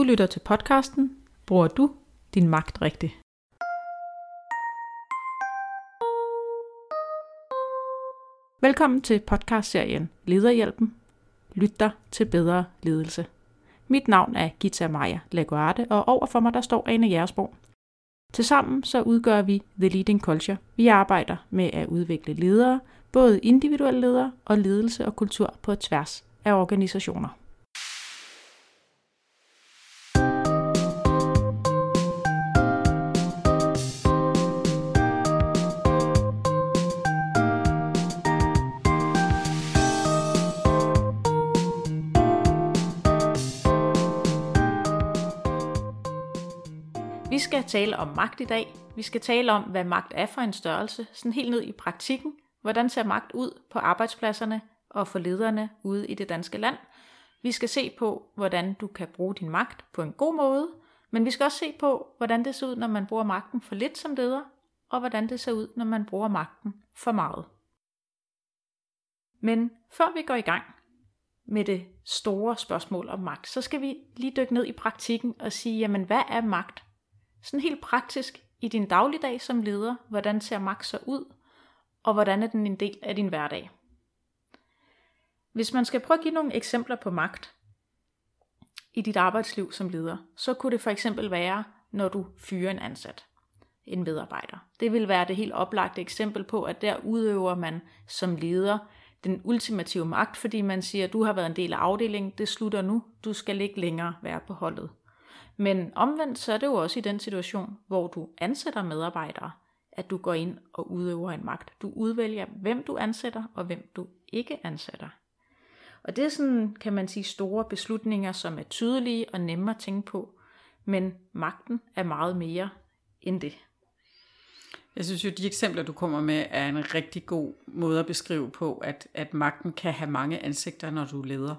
Du lytter til podcasten Bruger du din magt rigtigt? Velkommen til podcastserien Lederhjælpen. Lyt dig til bedre ledelse. Mit navn er Gita Maja Laguarte, og overfor mig der står Ane Jersborg. Tilsammen så udgør vi The Leading Culture. Vi arbejder med at udvikle ledere, både individuelle ledere og ledelse og kultur på tværs af organisationer. Tale om magt i dag. Vi skal tale om, hvad magt er for en størrelse, sådan helt ned i praktikken. Hvordan ser magt ud på arbejdspladserne og for lederne ude i det danske land? Vi skal se på, hvordan du kan bruge din magt på en god måde, men vi skal også se på, hvordan det ser ud, når man bruger magten for lidt som leder, og hvordan det ser ud, når man bruger magten for meget. Men før vi går i gang med det store spørgsmål om magt, så skal vi lige dykke ned i praktikken og sige, jamen hvad er magt? Sådan helt praktisk i din dagligdag som leder, hvordan ser magt så ud, og hvordan er den en del af din hverdag? Hvis man skal prøve at give nogle eksempler på magt i dit arbejdsliv som leder, så kunne det for eksempel være, når du fyrer en ansat, en medarbejder. Det vil være det helt oplagte eksempel på, at der udøver man som leder den ultimative magt, fordi man siger, at du har været en del af afdelingen, det slutter nu, du skal ikke længere være på holdet. Men omvendt så er det jo også i den situation, hvor du ansætter medarbejdere, at du går ind og udøver en magt. Du udvælger, hvem du ansætter og hvem du ikke ansætter. Og det er sådan, kan man sige, store beslutninger, som er tydelige og nemme at tænke på, men magten er meget mere end det. Jeg synes jo, de eksempler, du kommer med, er en rigtig god måde at beskrive på, at, at magten kan have mange ansigter, når du leder.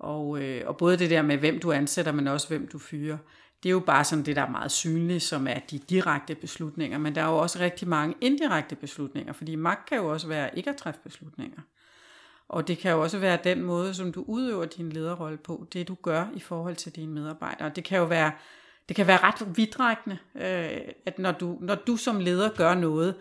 Og, øh, og både det der med, hvem du ansætter, men også hvem du fyrer, det er jo bare sådan det, der er meget synligt, som er de direkte beslutninger. Men der er jo også rigtig mange indirekte beslutninger, fordi magt kan jo også være ikke at træffe beslutninger. Og det kan jo også være den måde, som du udøver din lederrolle på, det du gør i forhold til dine medarbejdere. Det kan jo være, det kan være ret vidtrækkende, øh, at når du, når du som leder gør noget,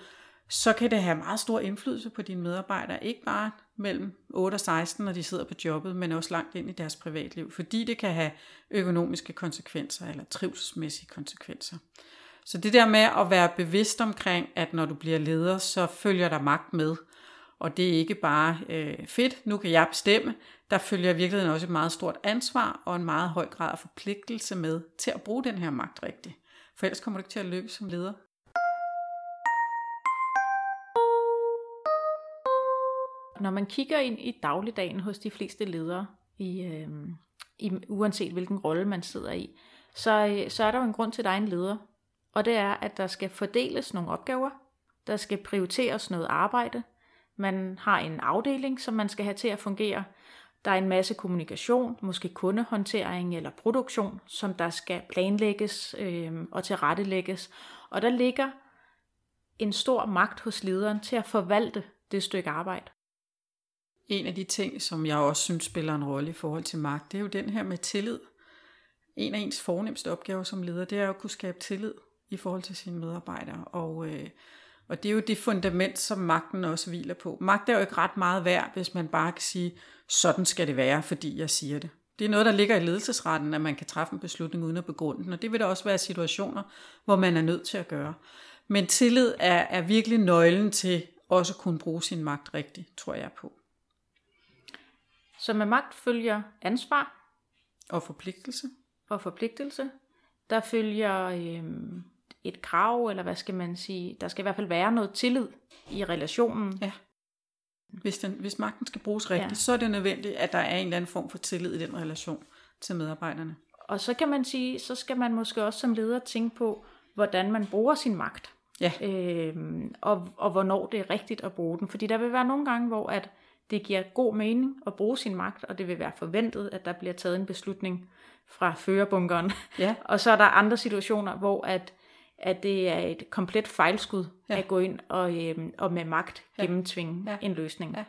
så kan det have meget stor indflydelse på dine medarbejdere. Ikke bare mellem 8 og 16, når de sidder på jobbet, men også langt ind i deres privatliv, fordi det kan have økonomiske konsekvenser eller trivselsmæssige konsekvenser. Så det der med at være bevidst omkring, at når du bliver leder, så følger der magt med. Og det er ikke bare øh, fedt, nu kan jeg bestemme. Der følger virkelig også et meget stort ansvar og en meget høj grad af forpligtelse med til at bruge den her magt rigtigt. For ellers kommer du ikke til at lykkes som leder. Når man kigger ind i dagligdagen hos de fleste ledere, i, øh, i, uanset hvilken rolle man sidder i, så, øh, så er der jo en grund til, at der er en leder. Og det er, at der skal fordeles nogle opgaver, der skal prioriteres noget arbejde, man har en afdeling, som man skal have til at fungere, der er en masse kommunikation, måske kundehåndtering eller produktion, som der skal planlægges øh, og tilrettelægges. Og der ligger en stor magt hos lederen til at forvalte det stykke arbejde. En af de ting, som jeg også synes spiller en rolle i forhold til magt, det er jo den her med tillid. En af ens fornemmeste opgaver som leder, det er at kunne skabe tillid i forhold til sine medarbejdere. Og, øh, og det er jo det fundament, som magten også hviler på. Magt er jo ikke ret meget værd, hvis man bare kan sige, sådan skal det være, fordi jeg siger det. Det er noget, der ligger i ledelsesretten, at man kan træffe en beslutning uden at begrunde den, og det vil der også være situationer, hvor man er nødt til at gøre. Men tillid er, er virkelig nøglen til også at kunne bruge sin magt rigtigt, tror jeg på. Så med magt følger ansvar. Og forpligtelse. Og forpligtelse. Der følger øhm, et krav, eller hvad skal man sige, der skal i hvert fald være noget tillid i relationen. Ja. Hvis, den, hvis magten skal bruges rigtigt, ja. så er det nødvendigt, at der er en eller anden form for tillid i den relation til medarbejderne. Og så kan man sige, så skal man måske også som leder tænke på, hvordan man bruger sin magt. Ja. Øhm, og, og hvornår det er rigtigt at bruge den. Fordi der vil være nogle gange, hvor at det giver god mening at bruge sin magt, og det vil være forventet, at der bliver taget en beslutning fra førerbunkeren. Ja. og så er der andre situationer, hvor at, at det er et komplet fejlskud ja. at gå ind og, øhm, og med magt ja. gennemtvinge ja. en løsning. Ja.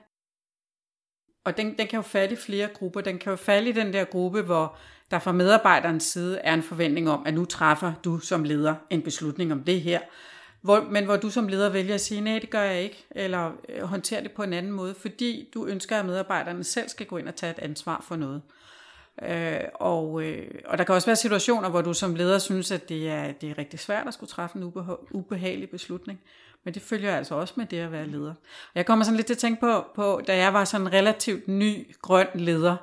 og den, den kan jo falde i flere grupper. Den kan jo falde i den der gruppe, hvor der fra medarbejderens side er en forventning om, at nu træffer du som leder en beslutning om det her. Hvor, men hvor du som leder vælger at sige, nej, det gør jeg ikke, eller øh, håndterer håndtere det på en anden måde, fordi du ønsker, at medarbejderne selv skal gå ind og tage et ansvar for noget. Øh, og, øh, og der kan også være situationer, hvor du som leder synes, at det er, det er rigtig svært at skulle træffe en ubeha- ubehagelig beslutning. Men det følger altså også med det at være leder. Og jeg kommer sådan lidt til at tænke på, på da jeg var sådan relativt ny grøn leder,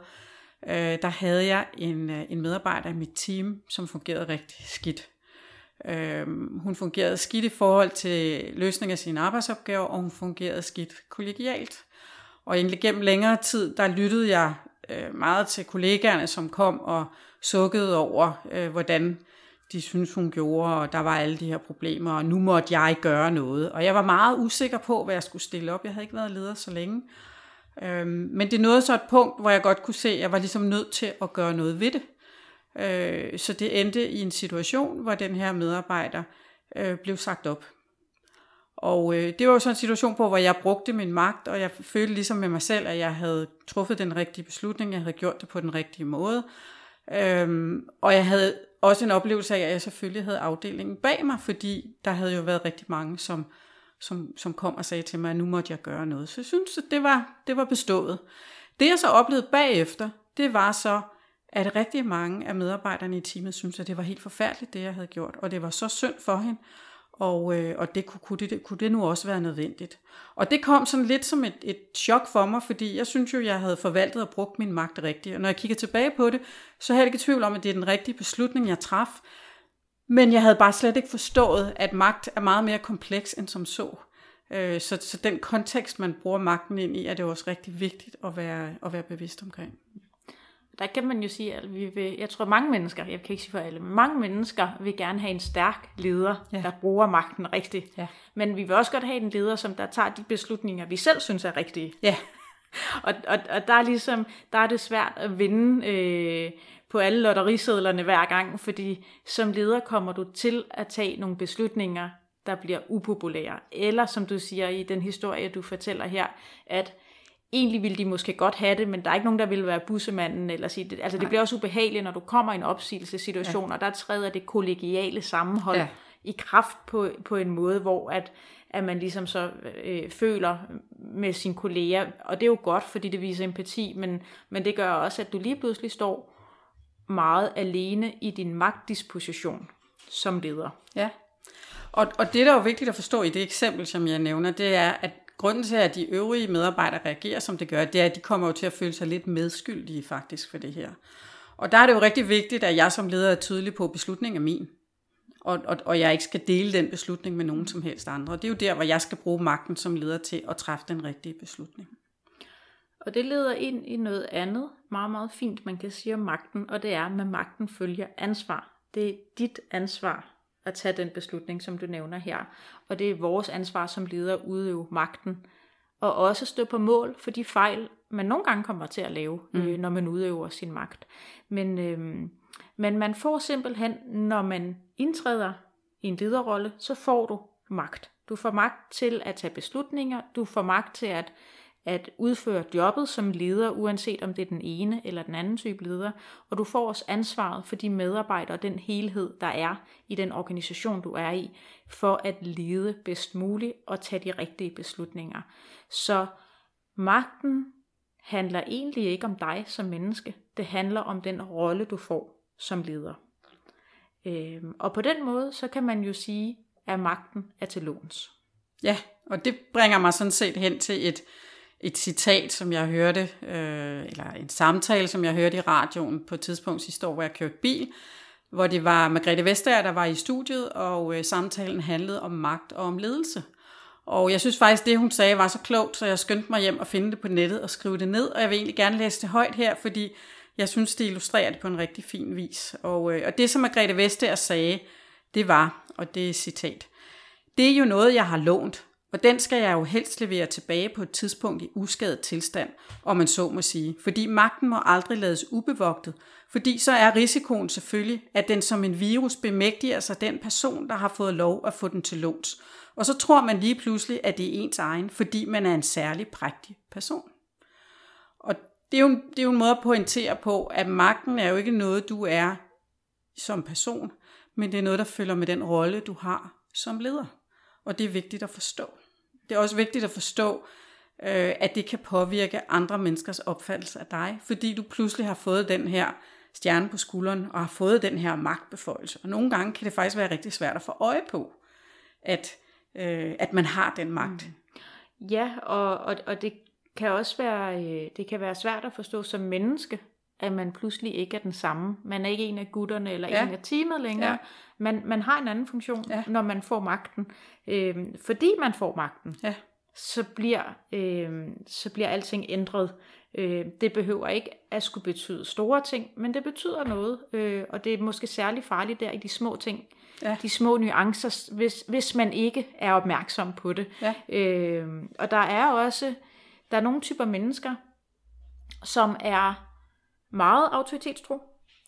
øh, der havde jeg en, øh, en medarbejder i mit team, som fungerede rigtig skidt. Øh, hun fungerede skidt i forhold til løsning af sine arbejdsopgaver, og hun fungerede skidt kollegialt. Og egentlig gennem længere tid, der lyttede jeg øh, meget til kollegaerne, som kom og sukkede over, øh, hvordan de synes hun gjorde, og der var alle de her problemer, og nu måtte jeg gøre noget. Og jeg var meget usikker på, hvad jeg skulle stille op. Jeg havde ikke været leder så længe. Øhm, men det nåede så et punkt, hvor jeg godt kunne se, at jeg var ligesom nødt til at gøre noget ved det. Øh, så det endte i en situation, hvor den her medarbejder øh, blev sagt op. Og øh, det var jo sådan en situation på, hvor jeg brugte min magt, og jeg følte ligesom med mig selv, at jeg havde truffet den rigtige beslutning, jeg havde gjort det på den rigtige måde. Øhm, og jeg havde også en oplevelse af, at jeg selvfølgelig havde afdelingen bag mig, fordi der havde jo været rigtig mange, som, som, som kom og sagde til mig, at nu måtte jeg gøre noget. Så jeg synes, at det var, det var bestået. Det jeg så oplevede bagefter, det var så, at rigtig mange af medarbejderne i teamet synes, at det var helt forfærdeligt, det jeg havde gjort, og det var så synd for hende, og, øh, og det, kunne, kunne, det, kunne det nu også være nødvendigt. Og det kom sådan lidt som et, et chok for mig, fordi jeg synes jo, jeg havde forvaltet og brugt min magt rigtigt. Og når jeg kigger tilbage på det, så har jeg ikke tvivl om, at det er den rigtige beslutning, jeg traf. Men jeg havde bare slet ikke forstået, at magt er meget mere kompleks end som så. Øh, så, så den kontekst, man bruger magten ind i, er det også rigtig vigtigt at være, at være bevidst omkring der kan man jo sige, at vi vil, jeg tror mange mennesker, jeg kan ikke sige for alle, men mange mennesker vil gerne have en stærk leder, ja. der bruger magten rigtigt. Ja. Men vi vil også godt have en leder, som der tager de beslutninger, vi selv synes er rigtige. Ja. og, og, og der er ligesom, der er det svært at vinde øh, på alle lotterisedlerne hver gang, fordi som leder kommer du til at tage nogle beslutninger, der bliver upopulære. Eller som du siger i den historie, du fortæller her, at egentlig ville de måske godt have det, men der er ikke nogen, der vil være bussemanden, eller sige det. Altså, det bliver også ubehageligt, når du kommer i en opsigelsessituation, ja. og der træder det kollegiale sammenhold ja. i kraft på, på en måde, hvor at, at man ligesom så øh, føler med sine kolleger, og det er jo godt, fordi det viser empati, men, men det gør også, at du lige pludselig står meget alene i din magtdisposition som leder. Ja, og, og det, der er jo vigtigt at forstå i det eksempel, som jeg nævner, det er, at grunden til, at de øvrige medarbejdere reagerer, som det gør, det er, at de kommer jo til at føle sig lidt medskyldige faktisk for det her. Og der er det jo rigtig vigtigt, at jeg som leder er tydelig på, at beslutningen er min. Og, og, og jeg ikke skal dele den beslutning med nogen som helst andre. Det er jo der, hvor jeg skal bruge magten som leder til at træffe den rigtige beslutning. Og det leder ind i noget andet, meget, meget fint, man kan sige om magten, og det er, at med magten følger ansvar. Det er dit ansvar at tage den beslutning, som du nævner her. Og det er vores ansvar som leder at udøve magten. Og også stå på mål for de fejl, man nogle gange kommer til at lave, mm. øh, når man udøver sin magt. Men, øh, men man får simpelthen, når man indtræder i en lederrolle, så får du magt. Du får magt til at tage beslutninger, du får magt til at at udføre jobbet som leder, uanset om det er den ene eller den anden type leder, og du får også ansvaret for de medarbejdere og den helhed, der er i den organisation, du er i, for at lede bedst muligt og tage de rigtige beslutninger. Så magten handler egentlig ikke om dig som menneske, det handler om den rolle, du får som leder. Øhm, og på den måde, så kan man jo sige, at magten er til låns. Ja, og det bringer mig sådan set hen til et, et citat, som jeg hørte, øh, eller en samtale, som jeg hørte i radioen på et tidspunkt sidste år, hvor jeg kørte bil, hvor det var Margrethe Vestager, der var i studiet, og øh, samtalen handlede om magt og om ledelse. Og jeg synes faktisk, det hun sagde var så klogt, så jeg skyndte mig hjem og finde det på nettet og skrive det ned, og jeg vil egentlig gerne læse det højt her, fordi jeg synes, det illustrerer det på en rigtig fin vis. Og, øh, og det, som Margrethe Vestager sagde, det var, og det er citat, det er jo noget, jeg har lånt, og den skal jeg jo helst levere tilbage på et tidspunkt i uskadet tilstand, om man så må sige. Fordi magten må aldrig lades ubevogtet, fordi så er risikoen selvfølgelig, at den som en virus bemægtiger sig den person, der har fået lov at få den til låns. Og så tror man lige pludselig, at det er ens egen, fordi man er en særlig prægtig person. Og det er, jo, det er jo en måde at pointere på, at magten er jo ikke noget, du er som person, men det er noget, der følger med den rolle, du har som leder. Og det er vigtigt at forstå. Det er også vigtigt at forstå, øh, at det kan påvirke andre menneskers opfattelse af dig, fordi du pludselig har fået den her stjerne på skulderen og har fået den her magtbeføjelse. Og nogle gange kan det faktisk være rigtig svært at få øje på, at, øh, at man har den magt. Ja, og, og, og det kan også være, øh, det kan være svært at forstå som menneske, at man pludselig ikke er den samme. Man er ikke en af gutterne eller ja. en af teamet længere. Ja. Man, man har en anden funktion, ja. når man får magten. Øhm, fordi man får magten, ja. så, bliver, øhm, så bliver alting ændret. Øh, det behøver ikke at skulle betyde store ting, men det betyder noget. Øh, og det er måske særlig farligt der i de små ting. Ja. De små nuancer, hvis, hvis man ikke er opmærksom på det. Ja. Øh, og der er også der er nogle typer mennesker, som er meget autoritetstro,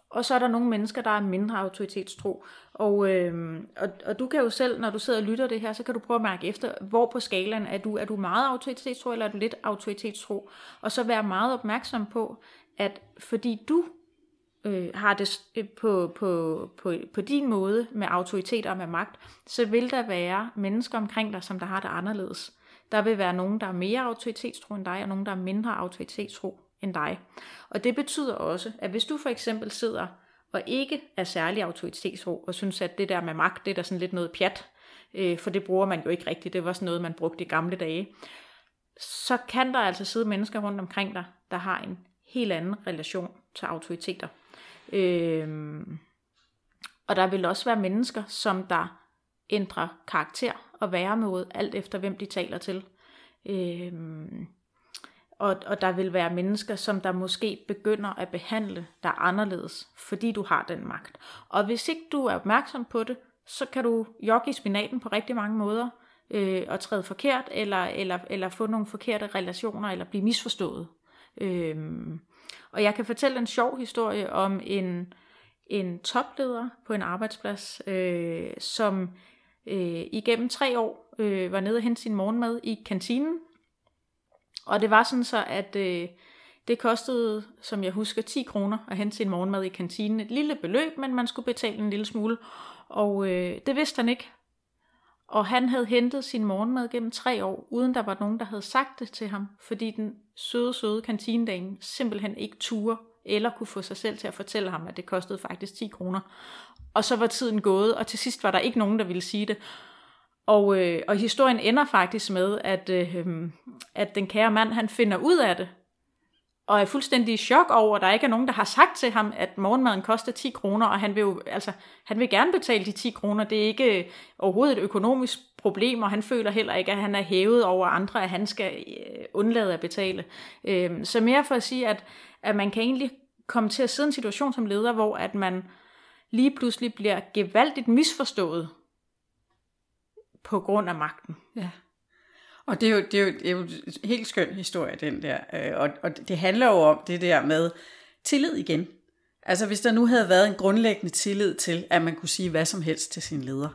og så er der nogle mennesker, der er mindre autoritetstro. Og, øh, og, og du kan jo selv, når du sidder og lytter det her, så kan du prøve at mærke efter, hvor på skalaen er du. Er du meget autoritetstro, eller er du lidt autoritetstro? Og så være meget opmærksom på, at fordi du øh, har det øh, på, på, på, på din måde med autoritet og med magt, så vil der være mennesker omkring dig, som der har det anderledes. Der vil være nogen, der er mere autoritetstro end dig, og nogen, der er mindre autoritetstro end dig. Og det betyder også, at hvis du for eksempel sidder og ikke er særlig autoritetsro, og synes, at det der med magt, det er der sådan lidt noget pjat, øh, for det bruger man jo ikke rigtigt, det var sådan noget, man brugte i gamle dage, så kan der altså sidde mennesker rundt omkring dig, der har en helt anden relation til autoriteter. Øh, og der vil også være mennesker, som der ændrer karakter og væremåde, alt efter hvem de taler til. Øh, og, og der vil være mennesker, som der måske begynder at behandle dig anderledes, fordi du har den magt. Og hvis ikke du er opmærksom på det, så kan du jogge i spinaten på rigtig mange måder, øh, og træde forkert, eller, eller, eller få nogle forkerte relationer, eller blive misforstået. Øh, og jeg kan fortælle en sjov historie om en, en topleder på en arbejdsplads, øh, som øh, igennem tre år øh, var nede og hente sin morgenmad i kantinen, og det var sådan så, at øh, det kostede, som jeg husker, 10 kroner at hente sin morgenmad i kantinen. Et lille beløb, men man skulle betale en lille smule. Og øh, det vidste han ikke. Og han havde hentet sin morgenmad gennem tre år, uden der var nogen, der havde sagt det til ham, fordi den søde, søde kantinedame simpelthen ikke turde eller kunne få sig selv til at fortælle ham, at det kostede faktisk 10 kroner. Og så var tiden gået, og til sidst var der ikke nogen, der ville sige det. Og, øh, og historien ender faktisk med, at, øh, øhm, at den kære mand, han finder ud af det, og er fuldstændig i chok over, at der ikke er nogen, der har sagt til ham, at morgenmaden koster 10 kroner, og han vil jo, altså, han vil gerne betale de 10 kroner. Det er ikke øh, overhovedet et økonomisk problem, og han føler heller ikke, at han er hævet over andre, at han skal øh, undlade at betale. Øh, så mere for at sige, at, at man kan egentlig komme til at sidde i en situation som leder, hvor at man lige pludselig bliver gevaldigt misforstået, på grund af magten. Ja. Og det er, jo, det, er jo, det er jo en helt skøn historie, den der. Øh, og, og det handler jo om det der med tillid igen. Altså hvis der nu havde været en grundlæggende tillid til, at man kunne sige hvad som helst til sin leder,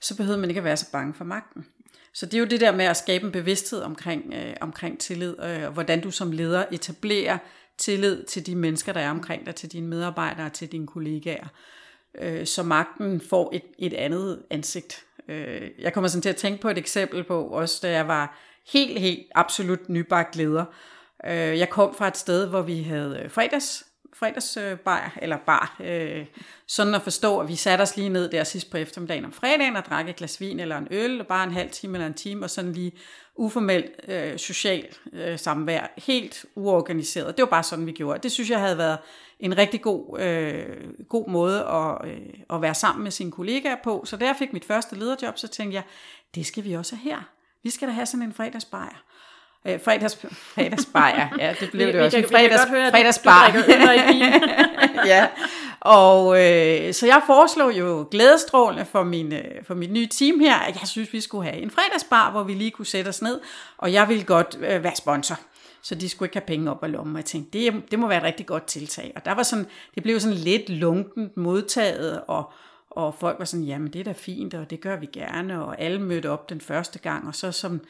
så behøvede man ikke at være så bange for magten. Så det er jo det der med at skabe en bevidsthed omkring, øh, omkring tillid, øh, og hvordan du som leder etablerer tillid til de mennesker, der er omkring dig, til dine medarbejdere, til dine kollegaer, øh, så magten får et, et andet ansigt. Øh, jeg kommer sådan til at tænke på et eksempel på, også da jeg var helt, helt absolut nybagt leder. Øh, jeg kom fra et sted, hvor vi havde øh, fredags, fredagsbar, øh, eller bar. Øh, sådan at forstå, at vi satte os lige ned der sidst på eftermiddagen om fredagen og drak et glas vin eller en øl, og bare en halv time eller en time, og sådan lige uformelt øh, social øh, samvær. Helt uorganiseret. Det var bare sådan, vi gjorde. Det synes jeg havde været en rigtig god, øh, god måde at, øh, at være sammen med sine kollegaer på. Så da jeg fik mit første lederjob, så tænkte jeg, det skal vi også have her. Vi skal da have sådan en fredagsbajer. Øh, fredags, fredagsbajer, ja, det blev det også. Vi kan, fredags, høre, fredagsbar. ja, og øh, så jeg foreslog jo glædestrålende for, min, for mit nye team her, at jeg synes, vi skulle have en fredagsbar, hvor vi lige kunne sætte os ned, og jeg ville godt øh, være sponsor så de skulle ikke have penge op af lommen. Og jeg tænkte, det, det må være et rigtig godt tiltag. Og der var sådan, det blev sådan lidt lunkent modtaget, og, og folk var sådan, jamen det er da fint, og det gør vi gerne, og alle mødte op den første gang, og så som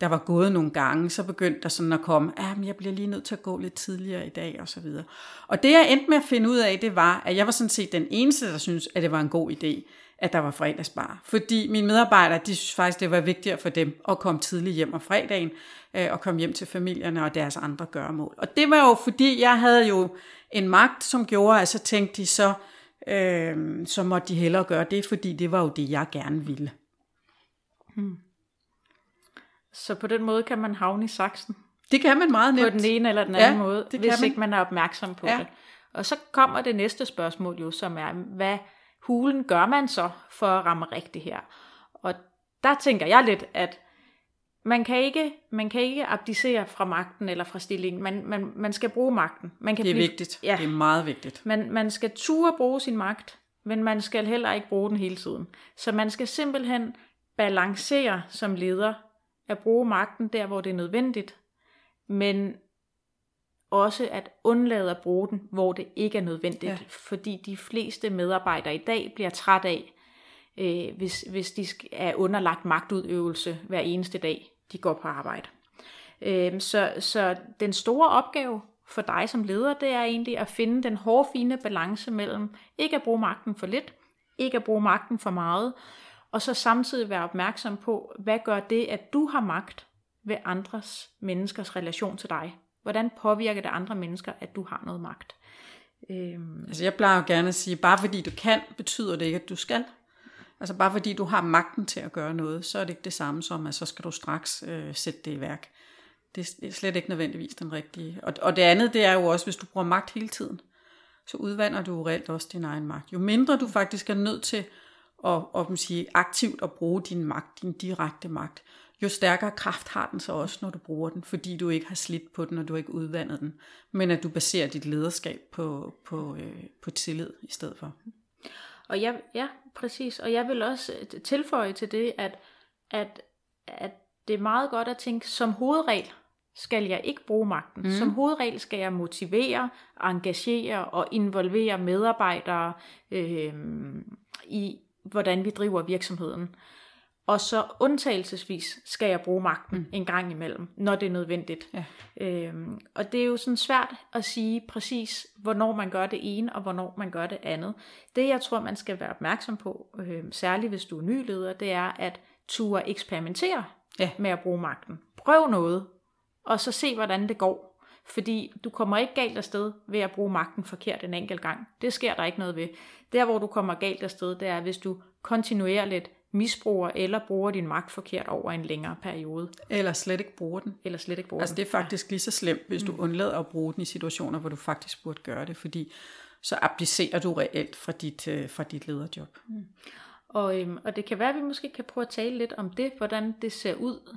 der var gået nogle gange, så begyndte der sådan at komme, ah, men jeg bliver lige nødt til at gå lidt tidligere i dag, og så videre. Og det jeg endte med at finde ud af, det var, at jeg var sådan set den eneste, der synes, at det var en god idé, at der var fredagsbar. Fordi mine medarbejdere, de synes faktisk, det var vigtigere for dem at komme tidligt hjem om fredagen, øh, og komme hjem til familierne og deres andre gøremål. Og det var jo, fordi jeg havde jo en magt, som gjorde, at så tænkte de så, øh, så måtte de hellere gøre det, fordi det var jo det, jeg gerne ville. Hmm. Så på den måde kan man havne i saksen. Det kan man meget nemt. På den ene eller den anden ja, måde, det hvis man. ikke man er opmærksom på ja. det. Og så kommer det næste spørgsmål jo, som er, hvad hulen gør man så for at ramme rigtigt her? Og der tænker jeg lidt, at man kan ikke, man kan ikke abdicere fra magten eller fra stillingen. Man, man, man skal bruge magten. Man kan det er blive, vigtigt. Ja, det er meget vigtigt. Man, man skal ture bruge sin magt, men man skal heller ikke bruge den hele tiden. Så man skal simpelthen balancere som leder at bruge magten der, hvor det er nødvendigt, men også at undlade at bruge den, hvor det ikke er nødvendigt, ja. fordi de fleste medarbejdere i dag bliver træt af, øh, hvis, hvis de er underlagt magtudøvelse hver eneste dag, de går på arbejde. Øh, så, så den store opgave for dig som leder, det er egentlig at finde den hårde, fine balance mellem ikke at bruge magten for lidt, ikke at bruge magten for meget, og så samtidig være opmærksom på, hvad gør det, at du har magt ved andres menneskers relation til dig? Hvordan påvirker det andre mennesker, at du har noget magt? Øhm. Altså jeg plejer jo gerne at sige, bare fordi du kan, betyder det ikke, at du skal. Altså bare fordi du har magten til at gøre noget, så er det ikke det samme som, at så skal du straks øh, sætte det i værk. Det er slet ikke nødvendigvis den rigtige. Og, og det andet, det er jo også, hvis du bruger magt hele tiden, så udvander du reelt også din egen magt. Jo mindre du faktisk er nødt til at, at man sige, aktivt at bruge din magt, din direkte magt, jo stærkere kraft har den så også, når du bruger den, fordi du ikke har slidt på den, og du har ikke udvandet den, men at du baserer dit lederskab på, på, øh, på tillid i stedet for. Og jeg, ja, præcis. Og jeg vil også tilføje til det, at, at, at det er meget godt at tænke, som hovedregel skal jeg ikke bruge magten. Mm. Som hovedregel skal jeg motivere, engagere og involvere medarbejdere øh, i, hvordan vi driver virksomheden. Og så undtagelsesvis skal jeg bruge magten mm. en gang imellem, når det er nødvendigt. Ja. Øhm, og det er jo sådan svært at sige præcis, hvornår man gør det ene, og hvornår man gør det andet. Det jeg tror, man skal være opmærksom på, øh, særligt hvis du er ny leder, det er at ture eksperimentere ja. med at bruge magten. Prøv noget, og så se, hvordan det går. Fordi du kommer ikke galt afsted ved at bruge magten forkert en enkelt gang. Det sker der ikke noget ved. Der, hvor du kommer galt afsted, det er, hvis du kontinuerligt misbruger eller bruger din magt forkert over en længere periode. Eller slet ikke bruger den. Eller slet ikke bruger altså, den. det er faktisk ja. lige så slemt, hvis du mm. undlader at bruge den i situationer, hvor du faktisk burde gøre det, fordi så applicerer du reelt fra dit, øh, fra dit lederjob. Mm. Og, øhm, og det kan være, at vi måske kan prøve at tale lidt om det, hvordan det ser ud,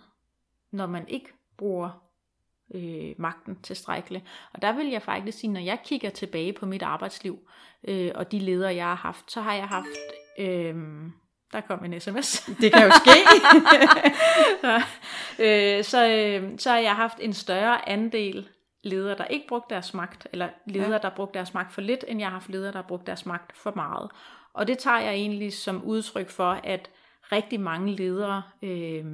når man ikke bruger øh, magten tilstrækkeligt. Og der vil jeg faktisk sige, når jeg kigger tilbage på mit arbejdsliv, øh, og de ledere, jeg har haft, så har jeg haft... Øh, der kom en sms. Det kan jo ske. så, øh, så, øh, så har jeg haft en større andel ledere, der ikke brugte deres magt, eller ledere, ja. der brugte deres magt for lidt, end jeg har haft ledere, der brugte deres magt for meget. Og det tager jeg egentlig som udtryk for, at rigtig mange ledere øh,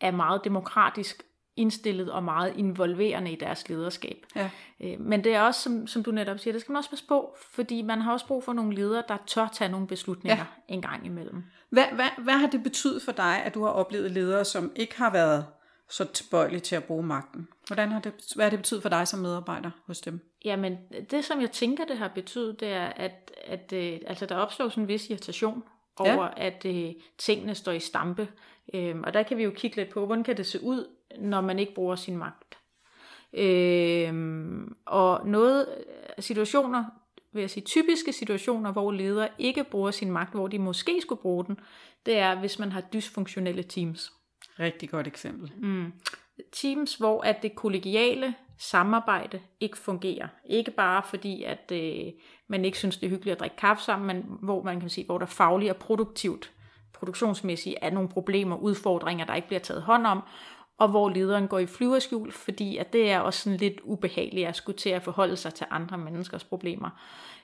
er meget demokratisk indstillet og meget involverende i deres lederskab. Ja. Øh, men det er også, som, som du netop siger, det skal man også passe på, fordi man har også brug for nogle ledere, der tør tage nogle beslutninger ja. en gang imellem. Hvad, hvad, hvad har det betydet for dig, at du har oplevet ledere, som ikke har været så tilbøjelige til at bruge magten? Hvordan har det, hvad har det betydet for dig som medarbejder hos dem? Jamen, det som jeg tænker, det har betydet, det er, at, at øh, altså, der opstår sådan en vis irritation over, ja. at uh, tingene står i stampe. Øhm, og der kan vi jo kigge lidt på, hvordan kan det se ud, når man ikke bruger sin magt. Øhm, og noget situationer, vil jeg sige typiske situationer, hvor ledere ikke bruger sin magt, hvor de måske skulle bruge den, det er, hvis man har dysfunktionelle teams. Rigtig godt eksempel. Mm. Teams, hvor at det kollegiale samarbejde ikke fungerer. Ikke bare fordi, at øh, man ikke synes, det er hyggeligt at drikke kaffe sammen, men hvor man kan sige, hvor der fagligt og produktivt, produktionsmæssigt er nogle problemer, udfordringer, der ikke bliver taget hånd om, og hvor lederen går i flyverskjul, fordi at det er også sådan lidt ubehageligt at skulle til at forholde sig til andre menneskers problemer.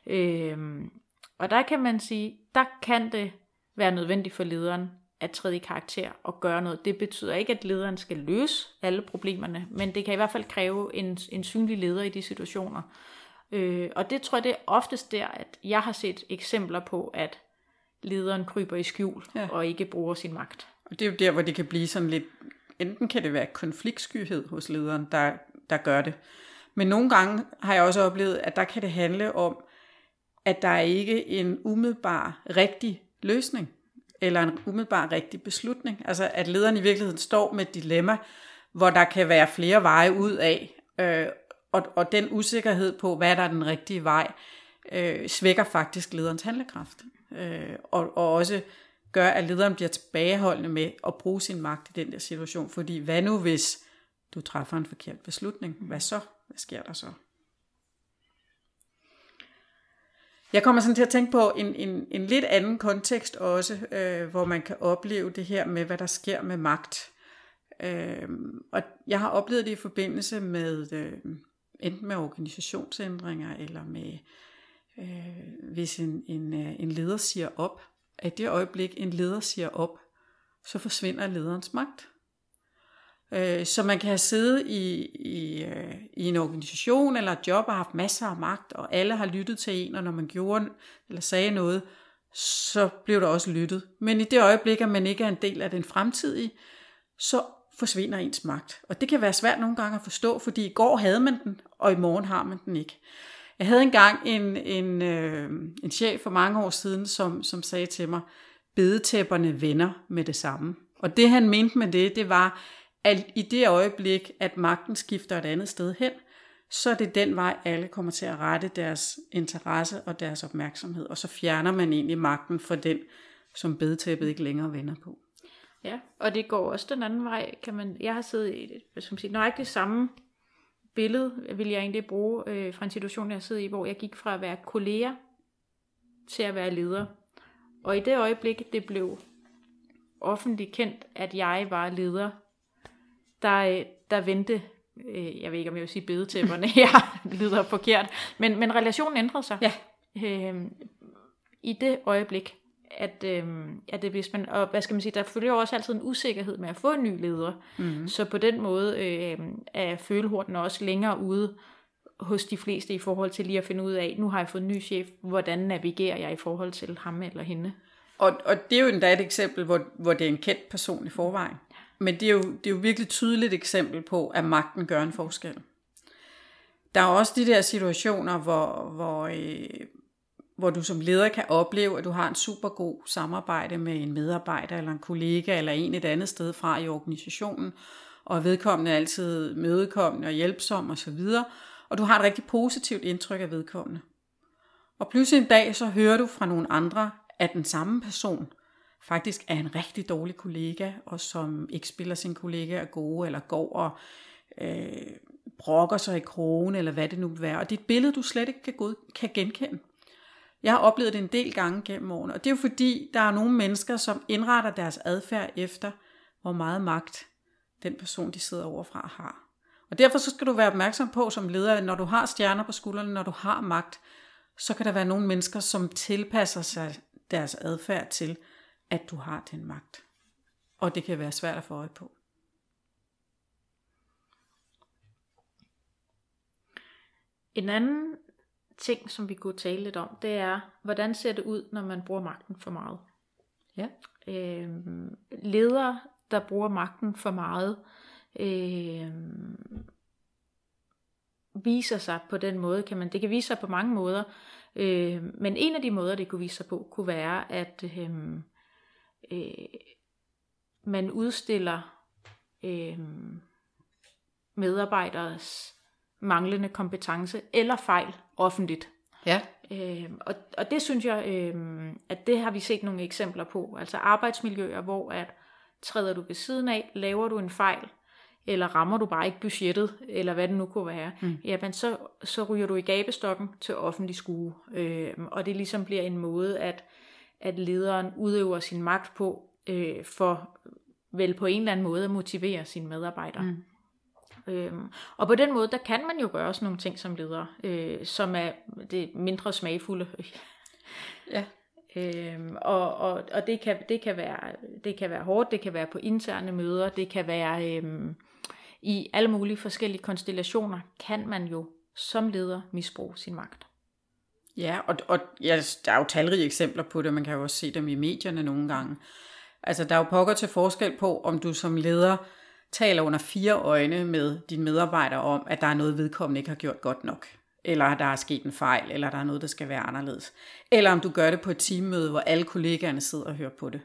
Øhm, og der kan man sige, der kan det være nødvendigt for lederen at træde i karakter og gøre noget. Det betyder ikke, at lederen skal løse alle problemerne, men det kan i hvert fald kræve en, en synlig leder i de situationer. Øh, og det tror jeg, det er oftest der, at jeg har set eksempler på, at lederen kryber i skjul ja. og ikke bruger sin magt. Og det er jo der, hvor det kan blive sådan lidt, enten kan det være konfliktskyhed hos lederen, der, der gør det. Men nogle gange har jeg også oplevet, at der kan det handle om, at der er ikke en umiddelbar rigtig løsning, eller en umiddelbar rigtig beslutning. Altså at lederen i virkeligheden står med et dilemma, hvor der kan være flere veje ud af, øh, og, og den usikkerhed på, hvad der er den rigtige vej, øh, svækker faktisk lederens handlekraft. Øh, og, og også gør, at lederen bliver tilbageholdende med at bruge sin magt i den der situation. Fordi hvad nu, hvis du træffer en forkert beslutning? Hvad så? Hvad sker der så? Jeg kommer sådan til at tænke på en, en, en lidt anden kontekst også, øh, hvor man kan opleve det her med, hvad der sker med magt. Øh, og jeg har oplevet det i forbindelse med øh, enten med organisationsændringer eller med, øh, hvis en, en, øh, en leder siger op. At det øjeblik, en leder siger op, så forsvinder lederens magt. Øh, så man kan have siddet i, i, øh, i en organisation eller et job og haft masser af magt, og alle har lyttet til en, og når man gjorde eller sagde noget, så blev der også lyttet. Men i det øjeblik, at man ikke er en del af den fremtidige, så forsvinder ens magt. Og det kan være svært nogle gange at forstå, fordi i går havde man den, og i morgen har man den ikke. Jeg havde engang en, en, øh, en chef for mange år siden, som, som sagde til mig, bedetæpperne vender med det samme. Og det han mente med det, det var, at i det øjeblik, at magten skifter et andet sted hen, så er det den vej, alle kommer til at rette deres interesse og deres opmærksomhed, og så fjerner man egentlig magten for den, som bedetæppet ikke længere vender på. Ja, og det går også den anden vej. Kan man, jeg har siddet i det, skal man sige, nøjagtigt samme billede, vil jeg egentlig bruge øh, fra en situation, jeg sidder i, hvor jeg gik fra at være kollega til at være leder. Og i det øjeblik, det blev offentligt kendt, at jeg var leder, der, der vendte, øh, jeg ved ikke om jeg vil sige bedetæpperne, jeg lyder forkert, men, men relationen ændrede sig. Ja. Øh, I det øjeblik, at, øh, at det, hvis man, og hvad skal man sige, der følger jo også altid en usikkerhed med at få en ny leder. Mm. Så på den måde øh, er følehorten også længere ude hos de fleste i forhold til lige at finde ud af, nu har jeg fået en ny chef, hvordan navigerer jeg i forhold til ham eller hende? Og, og det er jo endda et eksempel, hvor, hvor det er en kendt person i forvejen. Men det er, jo, det er jo virkelig tydeligt eksempel på, at magten gør en forskel. Der er også de der situationer, hvor, hvor, øh, hvor du som leder kan opleve, at du har en super god samarbejde med en medarbejder eller en kollega eller en et andet sted fra i organisationen, og vedkommende er altid mødekommende og hjælpsom osv., og du har et rigtig positivt indtryk af vedkommende. Og pludselig en dag, så hører du fra nogle andre, at den samme person faktisk er en rigtig dårlig kollega, og som ikke spiller sin kollega gode, eller går og øh, brokker sig i krogen, eller hvad det nu vil være. Og det er et billede, du slet ikke kan, god, kan genkende. Jeg har oplevet det en del gange gennem årene, og det er jo fordi, der er nogle mennesker, som indretter deres adfærd efter, hvor meget magt den person, de sidder overfra, har. Og derfor så skal du være opmærksom på som leder, at når du har stjerner på skuldrene, når du har magt, så kan der være nogle mennesker, som tilpasser sig deres adfærd til, at du har den magt. Og det kan være svært at få øje på. En anden ting, som vi kunne tale lidt om, det er, hvordan ser det ud, når man bruger magten for meget? Ja. Øhm, ledere, der bruger magten for meget, øhm, viser sig på den måde, kan man, det kan vise sig på mange måder, øh, men en af de måder, det kunne vise sig på, kunne være, at øh, øh, man udstiller øh, medarbejderes manglende kompetence eller fejl offentligt. Ja. Øh, og, og det synes jeg, øh, at det har vi set nogle eksempler på. Altså arbejdsmiljøer, hvor at træder du ved siden af, laver du en fejl, eller rammer du bare ikke budgettet, eller hvad det nu kunne være, mm. jamen så, så ryger du i gabestokken til offentlig skue. Øh, og det ligesom bliver en måde, at, at lederen udøver sin magt på, øh, for vel på en eller anden måde at motivere sine medarbejdere. Mm. Øhm, og på den måde, der kan man jo gøre sådan nogle ting som leder, øh, som er det mindre smagfulde. ja. Øhm, og og, og det, kan, det, kan være, det kan være hårdt, det kan være på interne møder, det kan være øhm, i alle mulige forskellige konstellationer, kan man jo som leder misbruge sin magt. Ja, og, og ja, der er jo talrige eksempler på det, man kan jo også se dem i medierne nogle gange. Altså, der er jo pokker til forskel på, om du som leder taler under fire øjne med dine medarbejdere om, at der er noget vedkommende ikke har gjort godt nok, eller der er sket en fejl, eller der er noget, der skal være anderledes. Eller om du gør det på et teammøde, hvor alle kollegaerne sidder og hører på det.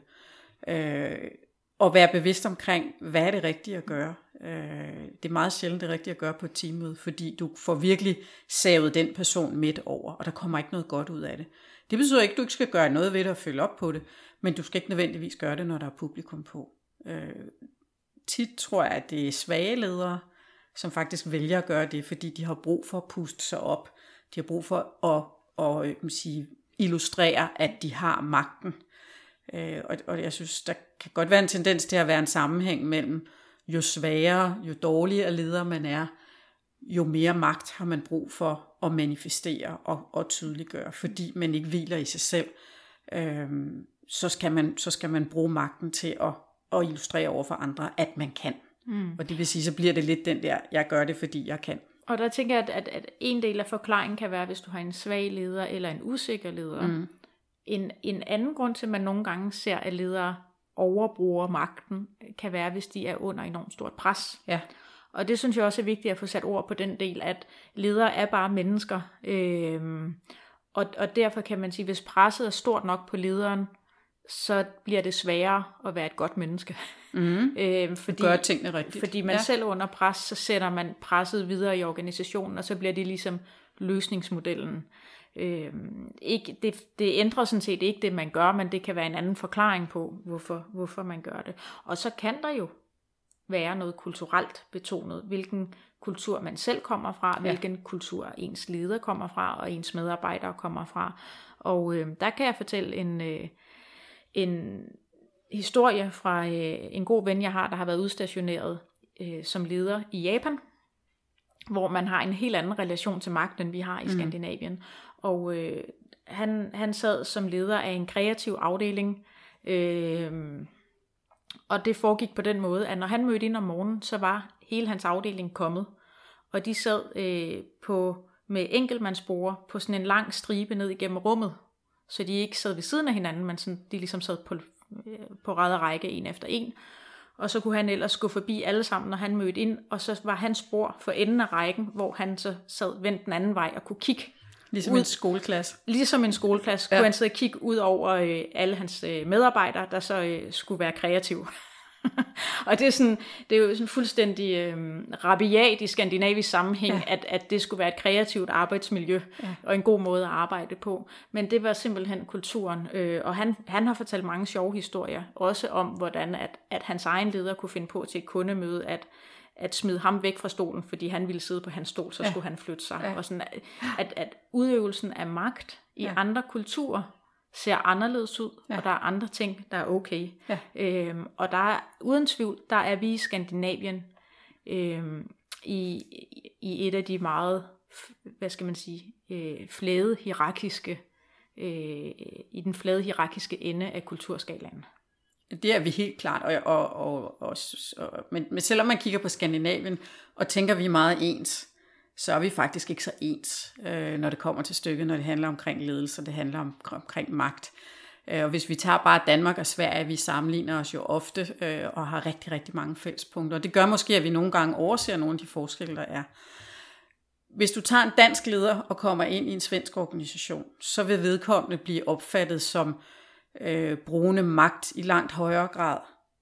Øh, og være bevidst omkring, hvad er det rigtige at gøre. Øh, det er meget sjældent det rigtige at gøre på et teammøde, fordi du får virkelig savet den person midt over, og der kommer ikke noget godt ud af det. Det betyder ikke, at du ikke skal gøre noget ved det og følge op på det, men du skal ikke nødvendigvis gøre det, når der er publikum på. Øh, tit tror jeg, at det er svage ledere, som faktisk vælger at gøre det, fordi de har brug for at puste sig op. De har brug for at, at, øh, at, at sige, illustrere, at de har magten. Øh, og, og jeg synes, der kan godt være en tendens til at være en sammenhæng mellem, jo svagere, jo dårligere leder man er, jo mere magt har man brug for at manifestere og, og tydeliggøre, fordi man ikke hviler i sig selv. Øh, så, skal man, så skal man bruge magten til at, at illustrere over for andre, at man kan. Mm. Og det vil sige, så bliver det lidt den der, jeg gør det, fordi jeg kan. Og der tænker jeg, at, at, at en del af forklaringen kan være, hvis du har en svag leder eller en usikker leder. Mm. En, en anden grund til, at man nogle gange ser, at ledere overbruger magten, kan være, hvis de er under enormt stort pres. Ja. Og det synes jeg også er vigtigt at få sat ord på den del, at ledere er bare mennesker. Øhm, og, og derfor kan man sige, hvis presset er stort nok på lederen, så bliver det sværere at være et godt menneske. Mm. øhm, fordi, Gør tingene rigtigt. Fordi man ja. selv under pres, så sætter man presset videre i organisationen, og så bliver det ligesom løsningsmodellen. Øhm, ikke, det, det ændrer sådan set ikke det, man gør, men det kan være en anden forklaring på, hvorfor, hvorfor man gør det. Og så kan der jo være noget kulturelt betonet, hvilken kultur man selv kommer fra, ja. hvilken kultur ens leder kommer fra, og ens medarbejdere kommer fra. Og øh, der kan jeg fortælle en, øh, en historie fra øh, en god ven, jeg har, der har været udstationeret øh, som leder i Japan, hvor man har en helt anden relation til magt, end vi har i mm. Skandinavien. Og øh, han, han sad som leder af en kreativ afdeling, øh, og det foregik på den måde, at når han mødte ind om morgenen, så var hele hans afdeling kommet. Og de sad øh, på med enkeltmandsbord på sådan en lang stribe ned igennem rummet, så de ikke sad ved siden af hinanden, men sådan, de ligesom sad på, øh, på ræd række en efter en. Og så kunne han ellers gå forbi alle sammen, når han mødte ind, og så var hans spor for enden af rækken, hvor han så sad vendt den anden vej og kunne kigge Ligesom ud, en skoleklasse. Ligesom en skoleklasse. Ja. Kunne han sidde og kigge ud over øh, alle hans øh, medarbejdere, der så øh, skulle være kreative. og det er, sådan, det er jo sådan fuldstændig øh, rabiat i skandinavisk sammenhæng, ja. at, at det skulle være et kreativt arbejdsmiljø ja. og en god måde at arbejde på. Men det var simpelthen kulturen. Øh, og han, han har fortalt mange sjove historier, også om hvordan at, at hans egen leder kunne finde på til et kundemøde, at at smide ham væk fra stolen, fordi han ville sidde på hans stol, så ja. skulle han flytte sig. Ja. Og sådan, at, at udøvelsen af magt i ja. andre kulturer ser anderledes ud, ja. og der er andre ting, der er okay. Ja. Øhm, og der er uden tvivl, der er vi i Skandinavien øhm, i, i et af de meget, hvad skal man sige, øh, flade hierarkiske, øh, i den flade hierarkiske ende af kulturskalaen. Det er vi helt klart, og, og, og, og, og men, men selvom man kigger på Skandinavien og tænker, vi er meget ens, så er vi faktisk ikke så ens, øh, når det kommer til stykket, når det handler omkring ledelse, det handler om, omkring magt. Øh, og hvis vi tager bare Danmark og Sverige, vi sammenligner os jo ofte øh, og har rigtig, rigtig mange fællespunkter. Og det gør måske, at vi nogle gange overser nogle af de forskelle, der er. Hvis du tager en dansk leder og kommer ind i en svensk organisation, så vil vedkommende blive opfattet som øh, brugende magt i langt højere grad,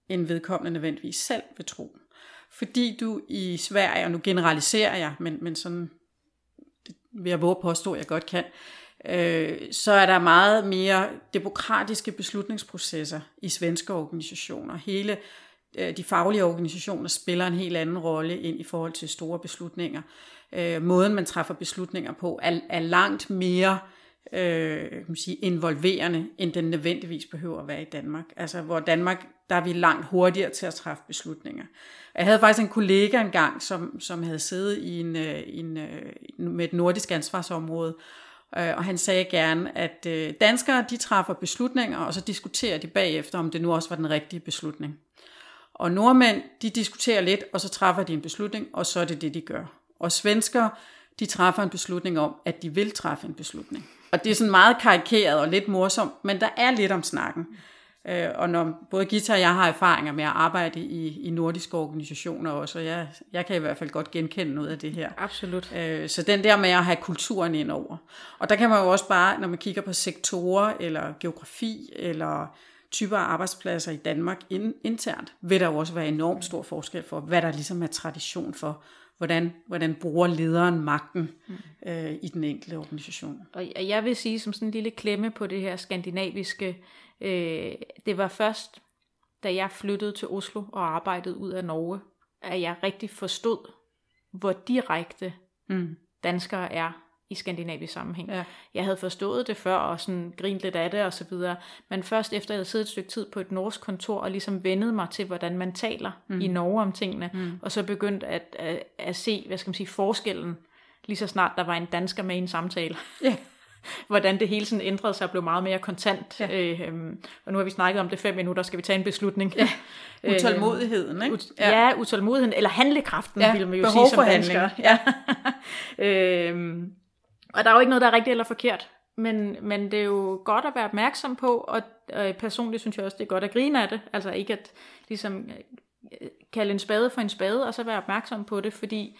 end vedkommende nødvendigvis selv vil tro. Fordi du i Sverige, og nu generaliserer jeg, men, men sådan det vil jeg våge påstå, at jeg godt kan, øh, så er der meget mere demokratiske beslutningsprocesser i svenske organisationer. Hele øh, de faglige organisationer spiller en helt anden rolle ind i forhold til store beslutninger. Øh, måden man træffer beslutninger på er, er langt mere øh, øh, kan man sige, involverende, end den nødvendigvis behøver at være i Danmark. Altså hvor Danmark, der er vi langt hurtigere til at træffe beslutninger. Jeg havde faktisk en kollega engang, som, som havde siddet i en, øh, en, øh, med et nordisk ansvarsområde, Øh, og han sagde gerne, at øh, danskere de træffer beslutninger, og så diskuterer de bagefter, om det nu også var den rigtige beslutning. Og nordmænd, de diskuterer lidt, og så træffer de en beslutning, og så er det det, de gør. Og svenskere, de træffer en beslutning om, at de vil træffe en beslutning. Og det er sådan meget karikeret og lidt morsomt, men der er lidt om snakken. Øh, og når både Gita og jeg har erfaringer med at arbejde i, i nordiske organisationer også, og jeg, jeg kan i hvert fald godt genkende noget af det her. Absolut. Øh, så den der med at have kulturen ind over. Og der kan man jo også bare, når man kigger på sektorer, eller geografi, eller typer af arbejdspladser i Danmark internt, vil der jo også være enormt stor forskel for, hvad der ligesom er tradition for, hvordan, hvordan bruger lederen magten øh, i den enkelte organisation. Og jeg vil sige som sådan en lille klemme på det her skandinaviske, øh, det var først, da jeg flyttede til Oslo og arbejdede ud af Norge, at jeg rigtig forstod, hvor direkte mm. danskere er i skandinavisk sammenhæng. Ja. Jeg havde forstået det før og sådan grint lidt af det og så videre, men først efter jeg havde siddet et stykke tid på et norsk kontor og ligesom vendet mig til, hvordan man taler mm. i Norge om tingene, mm. og så begyndt at, at, at se, hvad skal man sige, forskellen, lige så snart der var en dansker med i en samtale. Ja. hvordan det hele sådan ændrede sig og blev meget mere kontant. Ja. Øh, øhm, og nu har vi snakket om det fem minutter, skal vi tage en beslutning. Ja. Utålmodigheden, ikke? Ut- ja. ja, utålmodigheden, eller handlekraften, ja. vil man jo Behov sige som dansker. Ja. øhm, og der er jo ikke noget, der er rigtigt eller forkert. Men, men det er jo godt at være opmærksom på, og, og personligt synes jeg også, det er godt at grine af det. Altså ikke at ligesom øh, kalde en spade for en spade, og så være opmærksom på det, fordi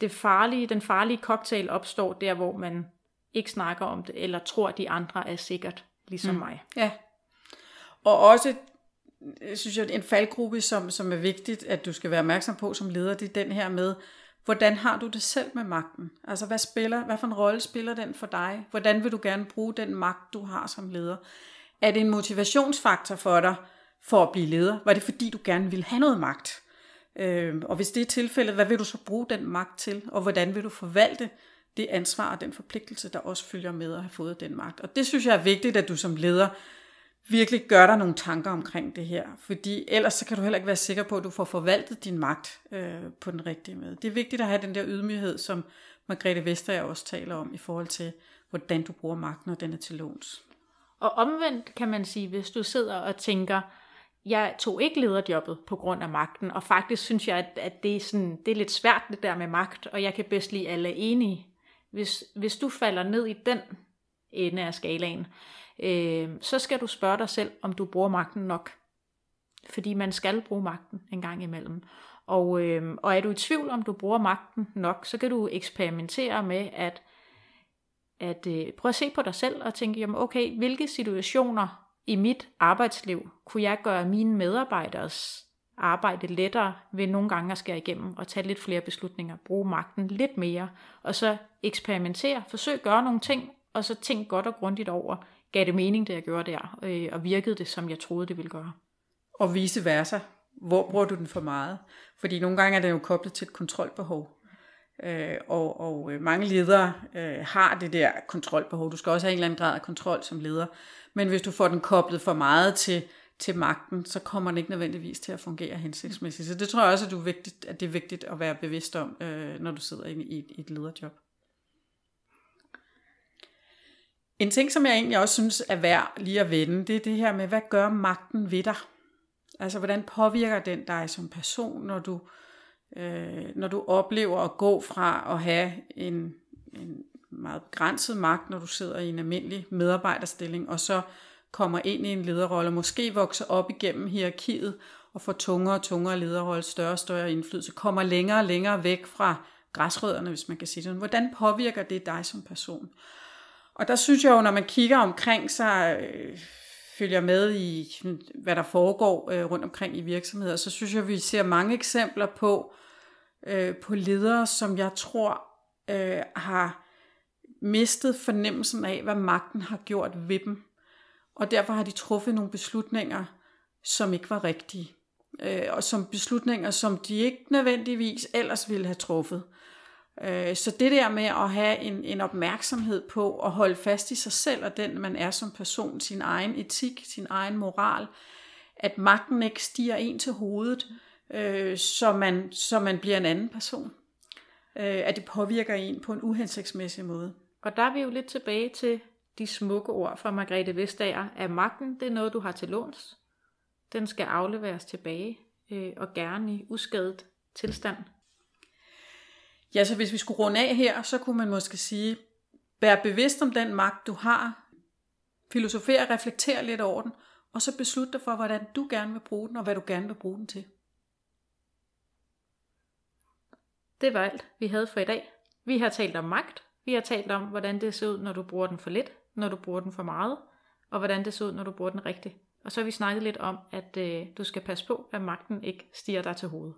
det farlige, den farlige cocktail opstår der, hvor man ikke snakker om det, eller tror, at de andre er sikkert ligesom mm. mig. Ja. Og også, synes jeg, en faldgruppe, som, som er vigtigt, at du skal være opmærksom på som leder, det er den her med, Hvordan har du det selv med magten? Altså, hvad, spiller, hvad for en rolle spiller den for dig? Hvordan vil du gerne bruge den magt, du har som leder? Er det en motivationsfaktor for dig for at blive leder? Var det fordi, du gerne vil have noget magt? Øh, og hvis det er tilfældet, hvad vil du så bruge den magt til? Og hvordan vil du forvalte det ansvar og den forpligtelse, der også følger med at have fået den magt? Og det synes jeg er vigtigt, at du som leder virkelig gør dig nogle tanker omkring det her. Fordi ellers så kan du heller ikke være sikker på, at du får forvaltet din magt øh, på den rigtige måde. Det er vigtigt at have den der ydmyghed, som Margrethe Vestager også taler om, i forhold til, hvordan du bruger magten, når den er til låns. Og omvendt kan man sige, hvis du sidder og tænker, jeg tog ikke lederjobbet på grund af magten, og faktisk synes jeg, at, at det, er sådan, det er lidt svært det der med magt, og jeg kan bedst lide alle enige. Hvis, hvis du falder ned i den ende af skalaen, øh, så skal du spørge dig selv, om du bruger magten nok. Fordi man skal bruge magten en gang imellem. Og, øh, og er du i tvivl om du bruger magten nok, så kan du eksperimentere med at, at øh, prøve at se på dig selv og tænke, jamen okay, hvilke situationer i mit arbejdsliv kunne jeg gøre mine medarbejderes arbejde lettere ved nogle gange at skære igennem og tage lidt flere beslutninger, bruge magten lidt mere, og så eksperimentere, forsøg at gøre nogle ting, og så tænk godt og grundigt over, gav det mening, det jeg gjorde der, øh, og virkede det, som jeg troede, det ville gøre. Og vice versa. Hvor bruger du den for meget? Fordi nogle gange er det jo koblet til et kontrolbehov. Øh, og, og øh, mange ledere øh, har det der kontrolbehov. Du skal også have en eller anden grad af kontrol som leder. Men hvis du får den koblet for meget til, til magten, så kommer den ikke nødvendigvis til at fungere hensigtsmæssigt. Så det tror jeg også, at, du er vigtigt, at det er vigtigt at være bevidst om, øh, når du sidder i, i, i et lederjob. En ting, som jeg egentlig også synes er værd lige at vende, det er det her med, hvad gør magten ved dig? Altså, hvordan påvirker den dig som person, når du, øh, når du oplever at gå fra at have en, en meget begrænset magt, når du sidder i en almindelig medarbejderstilling, og så kommer ind i en lederrolle, måske vokser op igennem hierarkiet, og får tungere og tungere lederrolle, større og større indflydelse, kommer længere og længere væk fra græsrødderne, hvis man kan sige det. Hvordan påvirker det dig som person? Og der synes jeg jo, når man kigger omkring sig, øh, følger med i, hvad der foregår øh, rundt omkring i virksomheder, så synes jeg, vi ser mange eksempler på, øh, på ledere, som jeg tror øh, har mistet fornemmelsen af, hvad magten har gjort ved dem. Og derfor har de truffet nogle beslutninger, som ikke var rigtige. Øh, og som beslutninger, som de ikke nødvendigvis ellers ville have truffet. Øh, Øh, så det der med at have en, en opmærksomhed på at holde fast i sig selv og den man er som person, sin egen etik, sin egen moral, at magten ikke stiger en til hovedet, øh, så, man, så man bliver en anden person. Øh, at det påvirker en på en uhensigtsmæssig måde. Og der er vi jo lidt tilbage til de smukke ord fra Margrethe Vestager, at magten det er noget, du har til låns. Den skal afleveres tilbage, øh, og gerne i uskadet tilstand. Ja, så hvis vi skulle runde af her, så kunne man måske sige, vær bevidst om den magt, du har. Filosofer og reflekter lidt over den, og så beslut dig for, hvordan du gerne vil bruge den, og hvad du gerne vil bruge den til. Det var alt, vi havde for i dag. Vi har talt om magt. Vi har talt om, hvordan det ser ud, når du bruger den for lidt, når du bruger den for meget, og hvordan det ser ud, når du bruger den rigtigt. Og så har vi snakket lidt om, at øh, du skal passe på, at magten ikke stiger dig til hovedet.